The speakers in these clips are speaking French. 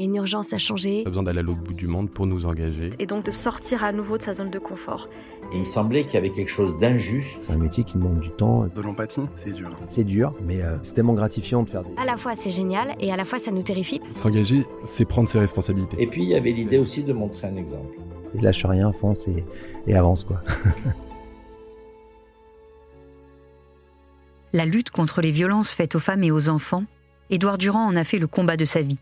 Il y a une urgence à changer. Pas besoin d'aller à l'autre bout du monde pour nous engager. Et donc de sortir à nouveau de sa zone de confort. Il me semblait qu'il y avait quelque chose d'injuste. C'est un métier qui demande du temps. De l'empathie, c'est dur. C'est dur, mais euh, c'est tellement gratifiant de faire des... À la fois c'est génial et à la fois ça nous terrifie. S'engager, c'est prendre ses responsabilités. Et puis il y avait l'idée aussi de montrer un exemple. Et lâche rien, fonce et, et avance quoi. La lutte contre les violences faites aux femmes et aux enfants, Édouard Durand en a fait le combat de sa vie.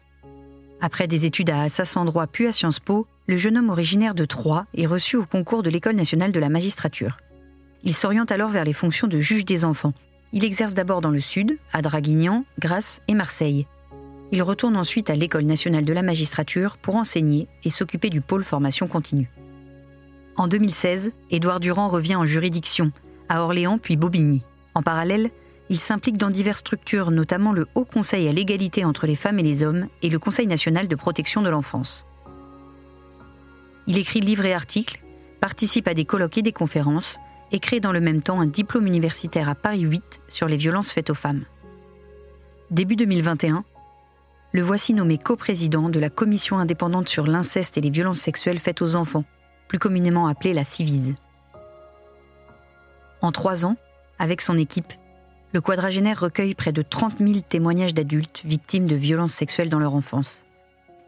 Après des études à Assas en droit puis à Sciences Po, le jeune homme originaire de Troyes est reçu au concours de l'École nationale de la magistrature. Il s'oriente alors vers les fonctions de juge des enfants. Il exerce d'abord dans le sud, à Draguignan, Grasse et Marseille. Il retourne ensuite à l'École nationale de la magistrature pour enseigner et s'occuper du pôle formation continue. En 2016, Édouard Durand revient en juridiction, à Orléans puis Bobigny. En parallèle, il s'implique dans diverses structures, notamment le Haut Conseil à l'égalité entre les femmes et les hommes et le Conseil national de protection de l'enfance. Il écrit livres et articles, participe à des colloques et des conférences, et crée dans le même temps un diplôme universitaire à Paris 8 sur les violences faites aux femmes. Début 2021, le voici nommé coprésident de la commission indépendante sur l'inceste et les violences sexuelles faites aux enfants, plus communément appelée la CIVIS. En trois ans, avec son équipe, le quadragénaire recueille près de 30 000 témoignages d'adultes victimes de violences sexuelles dans leur enfance.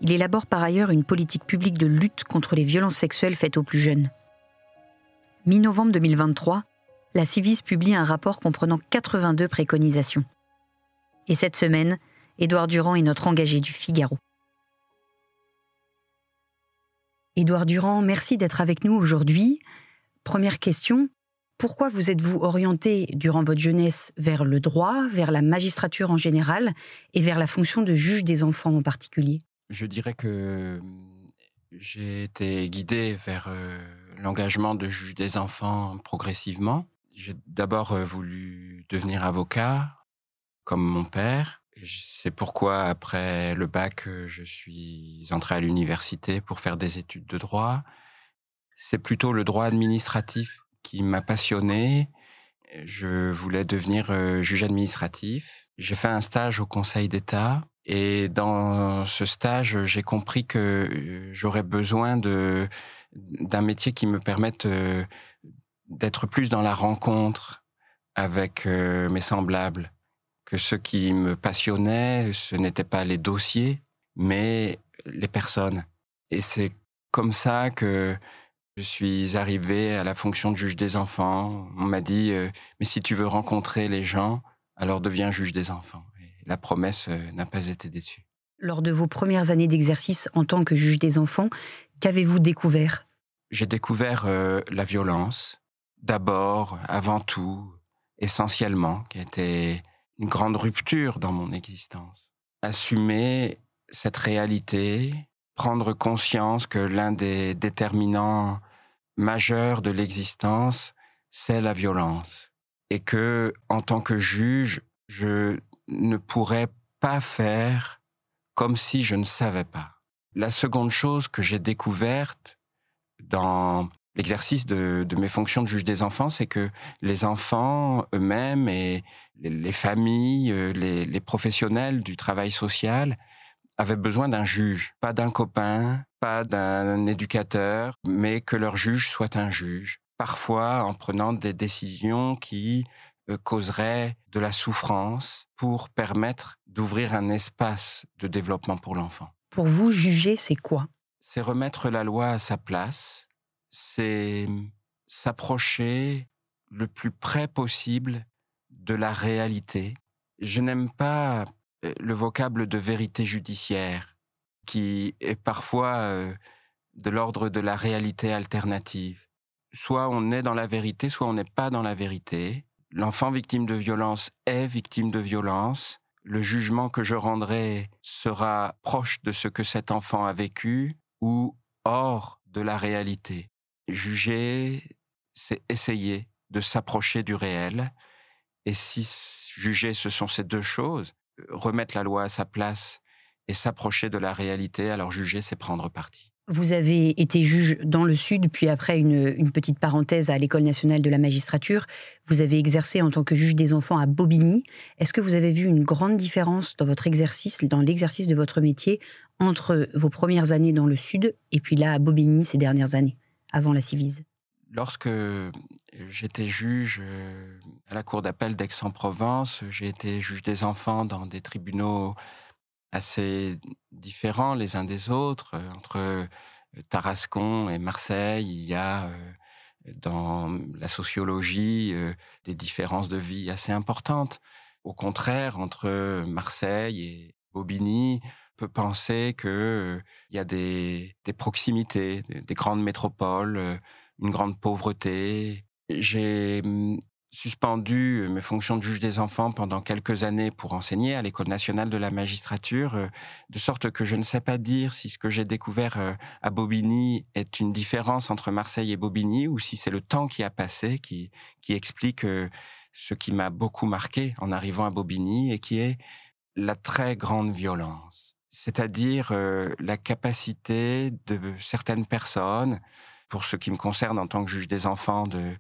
Il élabore par ailleurs une politique publique de lutte contre les violences sexuelles faites aux plus jeunes. Mi-novembre 2023, la Civis publie un rapport comprenant 82 préconisations. Et cette semaine, Édouard Durand est notre engagé du Figaro. Édouard Durand, merci d'être avec nous aujourd'hui. Première question, pourquoi vous êtes-vous orienté durant votre jeunesse vers le droit, vers la magistrature en général et vers la fonction de juge des enfants en particulier? Je dirais que j'ai été guidé vers euh, l'engagement de juge des enfants progressivement. J'ai d'abord euh, voulu devenir avocat, comme mon père. C'est pourquoi, après le bac, euh, je suis entré à l'université pour faire des études de droit. C'est plutôt le droit administratif qui m'a passionné. Je voulais devenir juge administratif. J'ai fait un stage au Conseil d'État et dans ce stage, j'ai compris que j'aurais besoin de d'un métier qui me permette d'être plus dans la rencontre avec mes semblables. Que ce qui me passionnait, ce n'était pas les dossiers, mais les personnes. Et c'est comme ça que je suis arrivé à la fonction de juge des enfants. On m'a dit, mais si tu veux rencontrer les gens, alors deviens juge des enfants. Et la promesse n'a pas été déçue. Lors de vos premières années d'exercice en tant que juge des enfants, qu'avez-vous découvert? J'ai découvert la violence, d'abord, avant tout, essentiellement, qui était une grande rupture dans mon existence. Assumer cette réalité, prendre conscience que l'un des déterminants majeurs de l'existence, c'est la violence. Et que, en tant que juge, je ne pourrais pas faire comme si je ne savais pas. La seconde chose que j'ai découverte dans l'exercice de, mes fonctions de juge des enfants, c'est que les enfants eux-mêmes et les, les familles, les, les, professionnels du travail social avaient besoin d'un juge, pas d'un copain, pas d'un éducateur, mais que leur juge soit un juge. Parfois en prenant des décisions qui causeraient de la souffrance pour permettre d'ouvrir un espace de développement pour l'enfant. Pour vous, juger, c'est quoi? C'est remettre la loi à sa place, c'est s'approcher le plus près possible de la réalité. Je n'aime pas le vocable de vérité judiciaire, qui est parfois de l'ordre de la réalité alternative. Soit on est dans la vérité, soit on n'est pas dans la vérité. L'enfant victime de violence est victime de violence. Le jugement que je rendrai sera proche de ce que cet enfant a vécu ou hors de la réalité. Juger, c'est essayer de s'approcher du réel. Et si juger, ce sont ces deux choses, remettre la loi à sa place et s'approcher de la réalité, alors juger, c'est prendre parti. Vous avez été juge dans le Sud, puis après une, une petite parenthèse à l'École nationale de la magistrature. Vous avez exercé en tant que juge des enfants à Bobigny. Est-ce que vous avez vu une grande différence dans votre exercice, dans l'exercice de votre métier, entre vos premières années dans le Sud et puis là à Bobigny ces dernières années, avant la Civise? Lorsque j'étais juge à la Cour d'appel d'Aix-en-Provence, j'ai été juge des enfants dans des tribunaux assez différents les uns des autres. Entre Tarascon et Marseille, il y a dans la sociologie des différences de vie assez importantes. Au contraire, entre Marseille et Bobigny, peut penser qu'il y a des proximités, des grandes métropoles, une grande pauvreté. J'ai mmh, suspendu mes fonctions de juge des enfants pendant quelques années pour enseigner à l'École nationale de la magistrature, de sorte que je ne sais pas dire si ce que j'ai découvert à Bobigny est une différence entre Marseille et Bobigny ou si c'est le temps qui a passé qui, qui explique ce qui m'a beaucoup marqué en arrivant à Bobigny et qui est la très grande violence, c'est-à-dire la capacité de certaines personnes pour ce qui me concerne en tant que juge des enfants, de,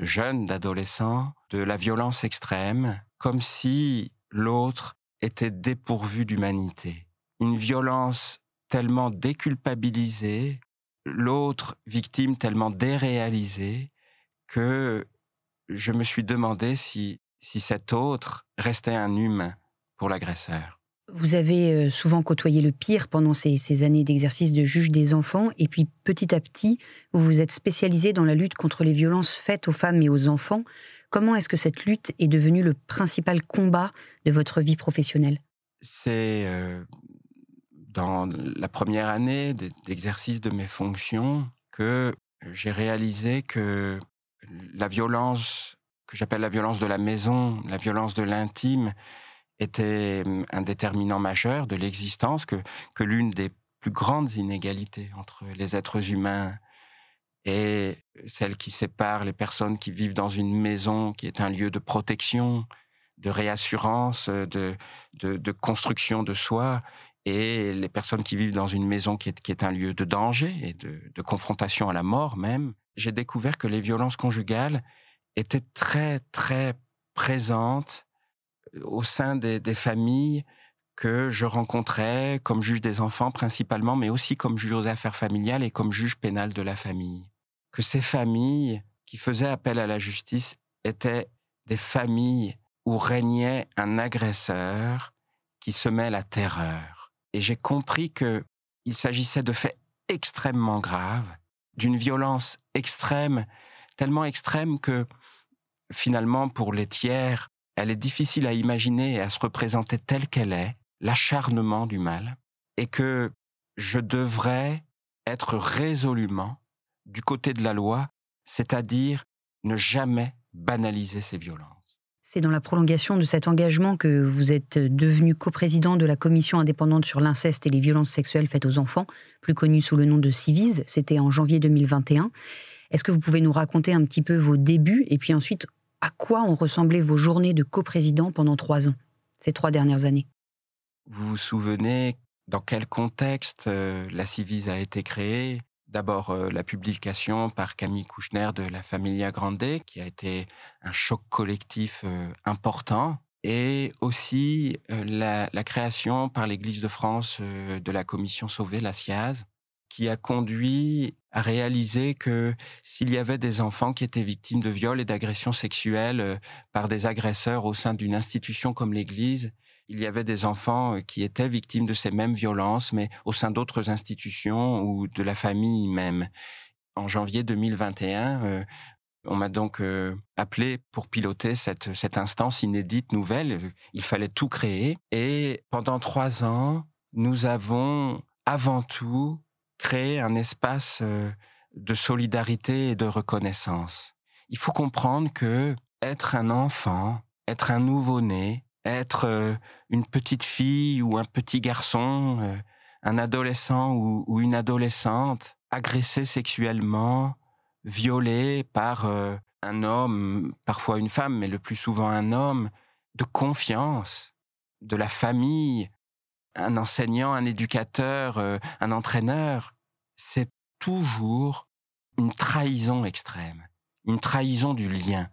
jeunes, d'adolescents, de la violence extrême, comme si l'autre était dépourvu d'humanité. Une violence tellement déculpabilisée, l'autre victime tellement déréalisée, que je me suis demandé si, si cet autre restait un humain pour l'agresseur. Vous avez euh, souvent côtoyé le pire pendant ces, années d'exercice de juge des enfants, et puis petit à petit, vous vous êtes spécialisé dans la lutte contre les violences faites aux femmes et aux enfants. Comment est-ce que cette lutte est devenue le principal combat de votre vie professionnelle? C'est euh, dans la première année d'exercice de mes fonctions que j'ai réalisé que la violence, que j'appelle la violence de la maison, la violence de l'intime, était hum, un déterminant majeur de l'existence, que, que l'une des plus grandes inégalités entre les êtres humains est celle qui sépare les personnes qui vivent dans une maison qui est un lieu de protection, de réassurance, de, de, construction de soi, et les personnes qui vivent dans une maison qui est, qui est un lieu de danger et de, de confrontation à la mort même. J'ai découvert que les violences conjugales étaient très, très présentes au sein des, familles que je rencontrais comme juge des enfants principalement, mais aussi comme juge aux affaires familiales et comme juge pénal de la famille. Que ces familles qui faisaient appel à la justice étaient des familles où régnait un agresseur qui semait la terreur. Et j'ai compris que il s'agissait de faits extrêmement graves, d'une violence extrême, tellement extrême que finalement pour les tiers, elle est difficile à imaginer et à se représenter telle qu'elle est, l'acharnement du mal, et que je devrais être résolument du côté de la loi, c'est-à-dire ne jamais banaliser ces violences. C'est dans la prolongation de cet engagement que vous êtes devenu coprésident de la commission indépendante sur l'inceste et les violences sexuelles faites aux enfants, plus connue sous le nom de CIVIS, c'était en janvier 2021. Est-ce que vous pouvez nous raconter un petit peu vos débuts et puis ensuite à quoi ont ressemblé vos journées de coprésident pendant trois ans, ces trois dernières années? Vous vous souvenez dans quel contexte euh, la Civise a été créée? D'abord, euh, la publication par Camille Kouchner de La Familia Grande, qui a été un choc collectif euh, important, et aussi la, création par l'Église de France de la commission Sauvée, la SIAZ, qui a conduit à réaliser que s'il y avait des enfants qui étaient victimes de viols et d'agressions sexuelles euh, par des agresseurs au sein d'une institution comme l'Église, il y avait des enfants euh, qui étaient victimes de ces mêmes violences, mais au sein d'autres institutions ou de la famille même. En janvier 2021, euh, on m'a donc appelé pour piloter cette, cette instance inédite, nouvelle. Il fallait tout créer. Et pendant trois ans, nous avons avant tout créer un espace de solidarité et de reconnaissance. Il faut comprendre que être un enfant, être un nouveau-né, être une petite fille ou un petit garçon, un adolescent ou, une adolescente, agressé sexuellement, violé par un homme, parfois une femme, mais le plus souvent un homme, de confiance, de la famille, un enseignant, un éducateur, euh, un entraîneur, c'est toujours une trahison extrême, une trahison du lien,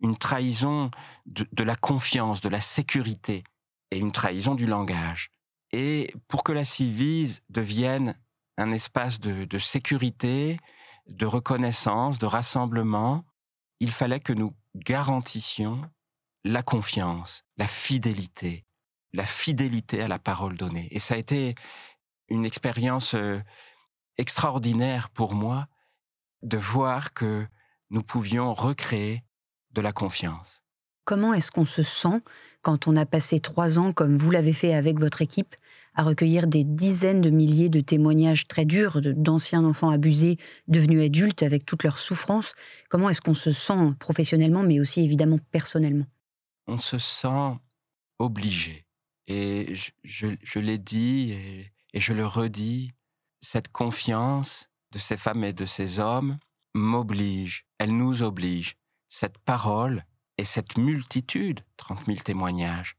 une trahison de, la confiance, de la sécurité et une trahison du langage. Et pour que la civise devienne un espace de sécurité, de reconnaissance, de rassemblement, il fallait que nous garantissions la confiance, la fidélité, la fidélité à la parole donnée. Et ça a été une expérience euh, extraordinaire pour moi de voir que nous pouvions recréer de la confiance. Comment est-ce qu'on se sent quand on a passé trois ans, comme vous l'avez fait avec votre équipe, à recueillir des dizaines de milliers de témoignages très durs d'anciens enfants abusés devenus adultes avec toutes leurs souffrances? Comment est-ce qu'on se sent professionnellement, mais aussi évidemment personnellement? On se sent obligé. Et je, l'ai dit et, je le redis, cette confiance de ces femmes et de ces hommes m'oblige, elle nous oblige. Cette parole et cette multitude, 30 000 témoignages,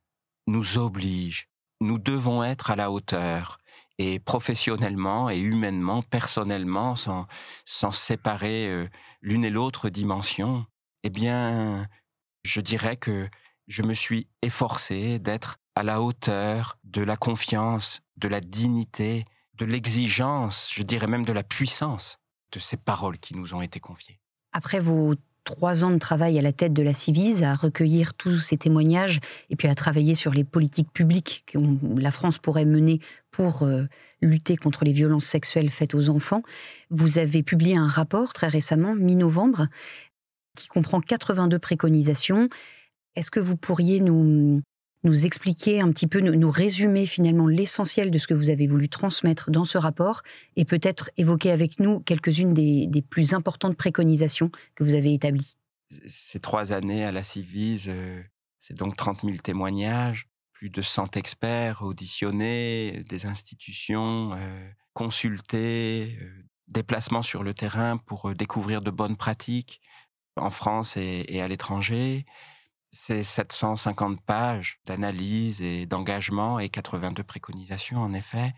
nous oblige. Nous devons être à la hauteur et professionnellement et humainement, personnellement, sans, sans séparer euh, l'une et l'autre dimension, eh bien, je dirais que je me suis efforcé d'être à la hauteur de la confiance, de la dignité, de l'exigence, je dirais même de la puissance de ces paroles qui nous ont été confiées. Après vos trois ans de travail à la tête de la Civise, à recueillir tous ces témoignages et puis à travailler sur les politiques publiques que la France pourrait mener pour euh, lutter contre les violences sexuelles faites aux enfants, vous avez publié un rapport très récemment, mi-novembre, qui comprend 82 préconisations. Est-ce que vous pourriez nous, nous expliquer un petit peu, nous, résumer finalement l'essentiel de ce que vous avez voulu transmettre dans ce rapport et peut-être évoquer avec nous quelques-unes des, plus importantes préconisations que vous avez établies. Ces trois années à la Civise, euh, c'est donc 30 000 témoignages, plus de 100 experts auditionnés, des institutions euh, consultées, euh, déplacements sur le terrain pour découvrir de bonnes pratiques en France et à l'étranger c'est 750 pages d'analyse et d'engagement et 82 préconisations, en effet.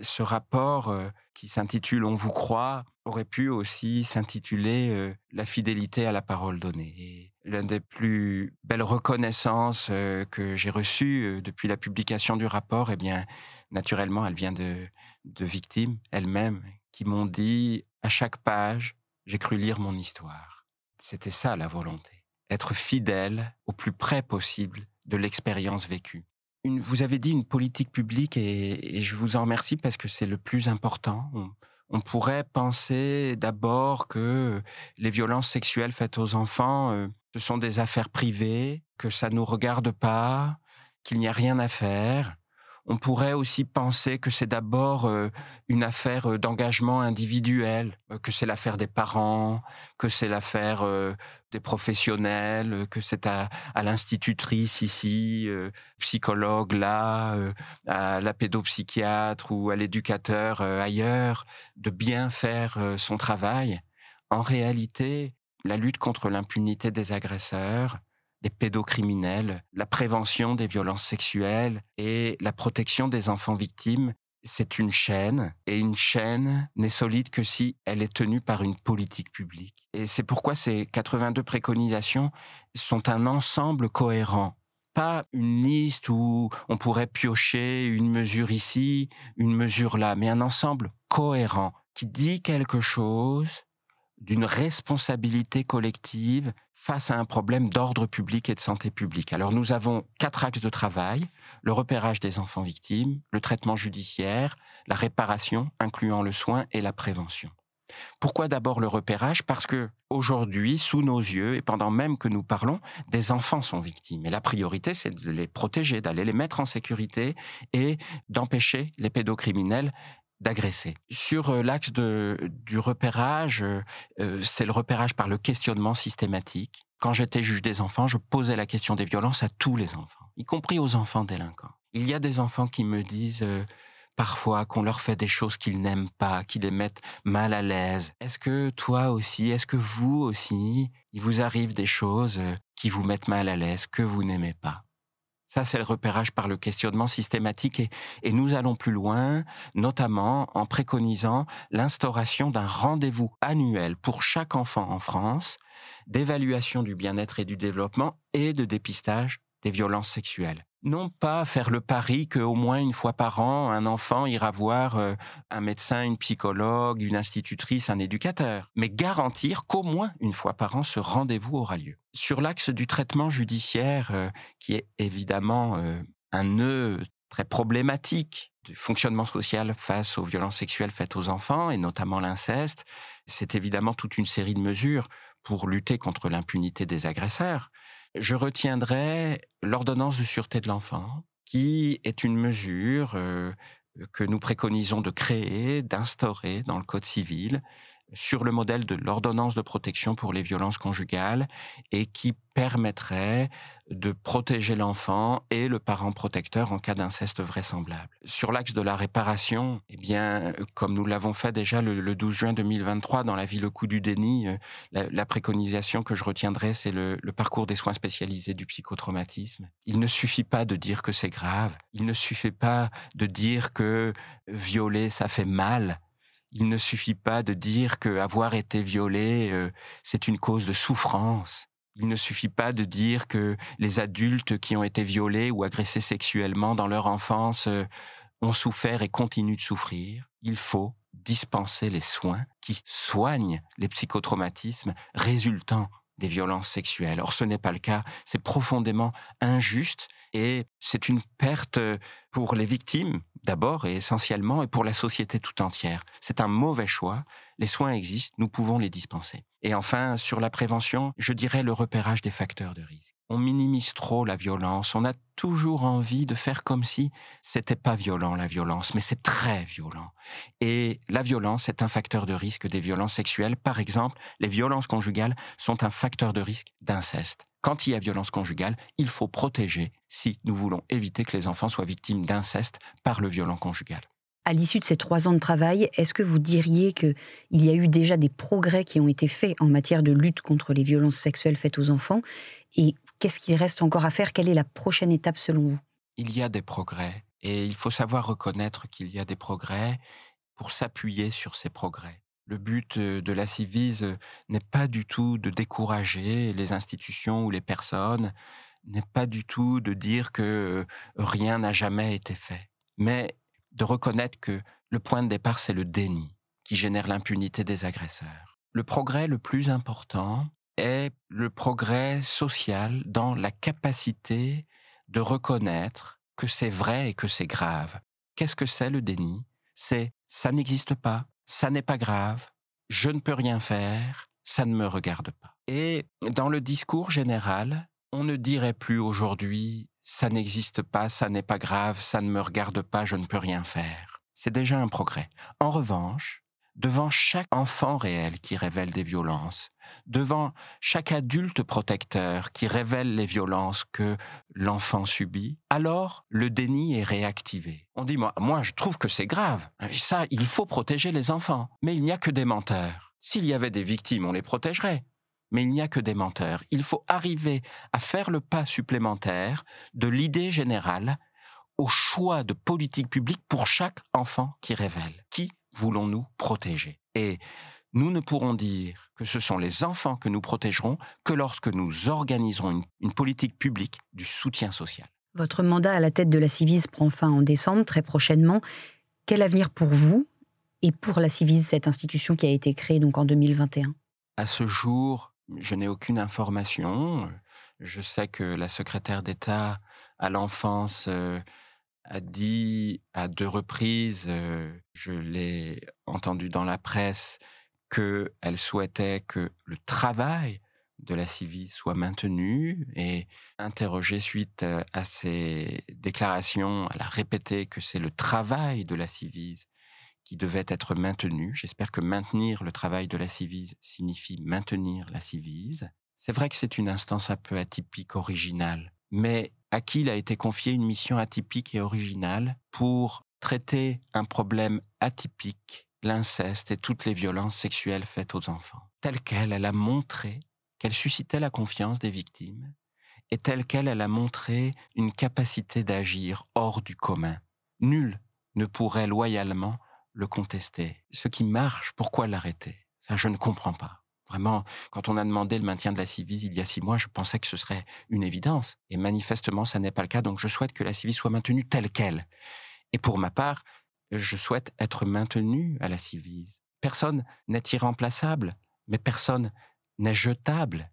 Ce rapport euh, qui s'intitule On vous croit aurait pu aussi s'intituler euh, La fidélité à la parole donnée. Et l'une des plus belles reconnaissances euh, que j'ai reçues depuis la publication du rapport, eh bien, naturellement, elle vient de, de victimes elles-mêmes qui m'ont dit à chaque page, j'ai cru lire mon histoire. C'était ça la volonté être fidèle au plus près possible de l'expérience vécue. vous avez dit une politique publique et, je vous en remercie parce que c'est le plus important. On, pourrait penser d'abord que les violences sexuelles faites aux enfants, euh, ce sont des affaires privées, que ça ne nous regarde pas, qu'il n'y a rien à faire. On pourrait aussi penser que c'est d'abord euh, une affaire euh, d'engagement individuel, euh, que c'est l'affaire des parents, que c'est l'affaire des professionnels, que c'est à, l'institutrice ici, psychologue là, à la pédopsychiatre ou à l'éducateur ailleurs, de bien faire son travail. En réalité, la lutte contre l'impunité des agresseurs, des pédocriminels, la prévention des violences sexuelles et la protection des enfants victimes, c'est une chaîne, et une chaîne n'est solide que si elle est tenue par une politique publique. Et c'est pourquoi ces 82 préconisations sont un ensemble cohérent pas une liste où on pourrait piocher une mesure ici, une mesure là, mais un ensemble cohérent qui dit quelque chose d'une responsabilité collective face à un problème d'ordre public et de santé publique. Alors nous avons quatre axes de travail, le repérage des enfants victimes, le traitement judiciaire, la réparation, incluant le soin et la prévention. Pourquoi d'abord le repérage? Parce que aujourd'hui, sous nos yeux, et pendant même que nous parlons, des enfants sont victimes. Et la priorité, c'est de les protéger, d'aller les mettre en sécurité et d'empêcher les pédocriminels d'agresser. Sur l'axe du repérage, c'est le repérage par le questionnement systématique. Quand j'étais juge des enfants, je posais la question des violences à tous les enfants, y compris aux enfants délinquants. Il y a des enfants qui me disent parfois qu'on leur fait des choses qu'ils n'aiment pas, qui les mettent mal à l'aise. Est-ce que toi aussi, est-ce que vous aussi, il vous arrive des choses qui vous mettent mal à l'aise, que vous n'aimez pas? Ça, c'est le repérage par le questionnement systématique et, et, nous allons plus loin, notamment en préconisant l'instauration d'un rendez-vous annuel pour chaque enfant en France d'évaluation du bien-être et du développement et de dépistage des violences sexuelles non pas faire le pari qu'au moins une fois par an, un enfant ira voir euh, un médecin, une psychologue, une institutrice, un éducateur, mais garantir qu'au moins une fois par an, ce rendez-vous aura lieu. Sur l'axe du traitement judiciaire, euh, qui est évidemment euh, un nœud très problématique du fonctionnement social face aux violences sexuelles faites aux enfants, et notamment l'inceste, c'est évidemment toute une série de mesures pour lutter contre l'impunité des agresseurs je retiendrai l'ordonnance de sûreté de l'enfant, qui est une mesure euh, que nous préconisons de créer, d'instaurer dans le Code civil, sur le modèle de l'ordonnance de protection pour les violences conjugales et qui permettrait de protéger l'enfant et le parent protecteur en cas d'inceste vraisemblable. Sur l'axe de la réparation, eh bien, comme nous l'avons fait déjà le, 12 juin 2023 dans la vie Le coup du déni, euh, la, préconisation que je retiendrai, c'est le, le parcours des soins spécialisés du psychotraumatisme. Il ne suffit pas de dire que c'est grave. Il ne suffit pas de dire que violer, ça fait mal il ne suffit pas de dire que avoir été violé, euh, c'est une cause de souffrance. Il ne suffit pas de dire que les adultes qui ont été violés ou agressés sexuellement dans leur enfance euh, ont souffert et continuent de souffrir. Il faut dispenser les soins qui soignent les psychotraumatismes résultant des violences sexuelles. Or, ce n'est pas le cas. C'est profondément injuste et c'est une perte pour les victimes, d'abord et essentiellement, et pour la société tout entière. C'est un mauvais choix. Les soins existent, nous pouvons les dispenser. Et enfin, sur la prévention, je dirais le repérage des facteurs de risque. On minimise trop la violence, on a toujours envie de faire comme si c'était pas violent la violence, mais c'est très violent. Et la violence est un facteur de risque des violences sexuelles. Par exemple, les violences conjugales sont un facteur de risque d'inceste. Quand il y a violence conjugale, il faut protéger si nous voulons éviter que les enfants soient victimes d'inceste par le violent conjugal. À l'issue de ces trois ans de travail, est-ce que vous diriez qu'il y a eu déjà des progrès qui ont été faits en matière de lutte contre les violences sexuelles faites aux enfants? Et qu'est-ce qu'il reste encore à faire? Quelle est la prochaine étape selon vous? Il y a des progrès et il faut savoir reconnaître qu'il y a des progrès pour s'appuyer sur ces progrès. Le but de la Civise n'est pas du tout de décourager les institutions ou les personnes, n'est pas du tout de dire que rien n'a jamais été fait, mais de reconnaître que le point de départ, c'est le déni qui génère l'impunité des agresseurs. Le progrès le plus important est le progrès social dans la capacité de reconnaître que c'est vrai et que c'est grave. Qu'est-ce que c'est le déni? C'est ça n'existe pas, ça n'est pas grave, je ne peux rien faire, ça ne me regarde pas. Et dans le discours général, on ne dirait plus aujourd'hui ça n'existe pas, ça n'est pas grave, ça ne me regarde pas, je ne peux rien faire. C'est déjà un progrès. En revanche, devant chaque enfant réel qui révèle des violences, devant chaque adulte protecteur qui révèle les violences que l'enfant subit, alors le déni est réactivé. On dit, moi, moi je trouve que c'est grave. Ça, il faut protéger les enfants. Mais il n'y a que des menteurs. S'il y avait des victimes, on les protégerait. Mais il n'y a que des menteurs. Il faut arriver à faire le pas supplémentaire de l'idée générale au choix de politique publique pour chaque enfant qui révèle. Qui voulons-nous protéger Et nous ne pourrons dire que ce sont les enfants que nous protégerons que lorsque nous organiserons une, politique publique du soutien social. Votre mandat à la tête de la Civise prend fin en décembre, très prochainement. Quel avenir pour vous et pour la Civise, cette institution qui a été créée donc en 2021 À ce jour, je n'ai aucune information. Je sais que la secrétaire d'État à l'enfance euh, a dit à deux reprises, je l'ai entendu dans la presse, qu'elle souhaitait que le travail de la Civise soit maintenu et interrogée suite à ces déclarations, elle a répété que c'est le travail de la Civise qui devait être maintenu. J'espère que maintenir le travail de la Civise signifie maintenir la Civise. C'est vrai que c'est une instance un peu atypique, originale, mais à qui il a été confié une mission atypique et originale pour traiter un problème atypique, l'inceste et toutes les violences sexuelles faites aux enfants. Telle qu'elle, elle a montré qu'elle suscitait la confiance des victimes et telle qu'elle, elle a montré une capacité d'agir hors du commun. Nul ne pourrait loyalement le contester. Ce qui marche, pourquoi l'arrêter? Ça, je ne comprends pas. Vraiment, quand on a demandé le maintien de la Civise il y a six mois, je pensais que ce serait une évidence. Et manifestement, ça n'est pas le cas. Donc, je souhaite que la Civise soit maintenue telle qu'elle. Et pour ma part, je souhaite être maintenu à la Civise. Personne n'est irremplaçable, mais personne n'est jetable.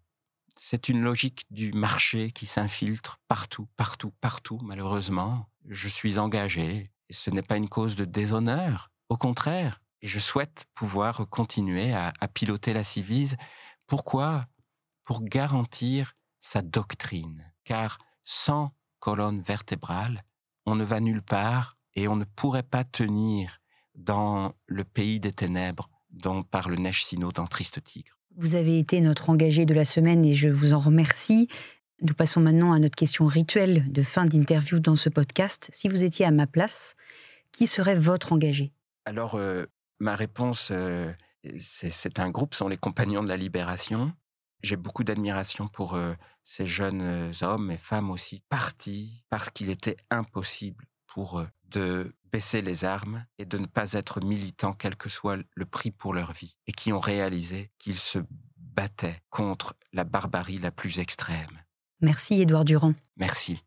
C'est une logique du marché qui s'infiltre partout, partout, partout, malheureusement. Je suis engagé. Ce n'est pas une cause de déshonneur. Au contraire, et je souhaite pouvoir continuer à, à piloter la Civise. Pourquoi? Pour garantir sa doctrine. Car sans colonne vertébrale, on ne va nulle part et on ne pourrait pas tenir dans le pays des ténèbres dont parle Neige Sino dans Triste Tigre. Vous avez été notre engagé de la semaine et je vous en remercie. Nous passons maintenant à notre question rituelle de fin d'interview dans ce podcast. Si vous étiez à ma place, qui serait votre engagé? Alors, euh, ma réponse, euh, c'est un groupe, sont les Compagnons de la Libération. J'ai beaucoup d'admiration pour euh, ces jeunes hommes et femmes aussi partis parce qu'il était impossible pour eux de baisser les armes et de ne pas être militants, quel que soit le prix pour leur vie, et qui ont réalisé qu'ils se battaient contre la barbarie la plus extrême. Merci Édouard Durand. Merci.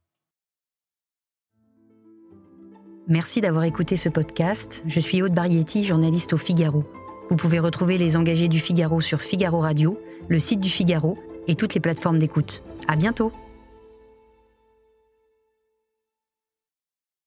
Merci d'avoir écouté ce podcast. Je suis Aude Barietti, journaliste au Figaro. Vous pouvez retrouver les engagés du Figaro sur Figaro Radio, le site du Figaro et toutes les plateformes d'écoute. À bientôt!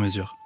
mesure.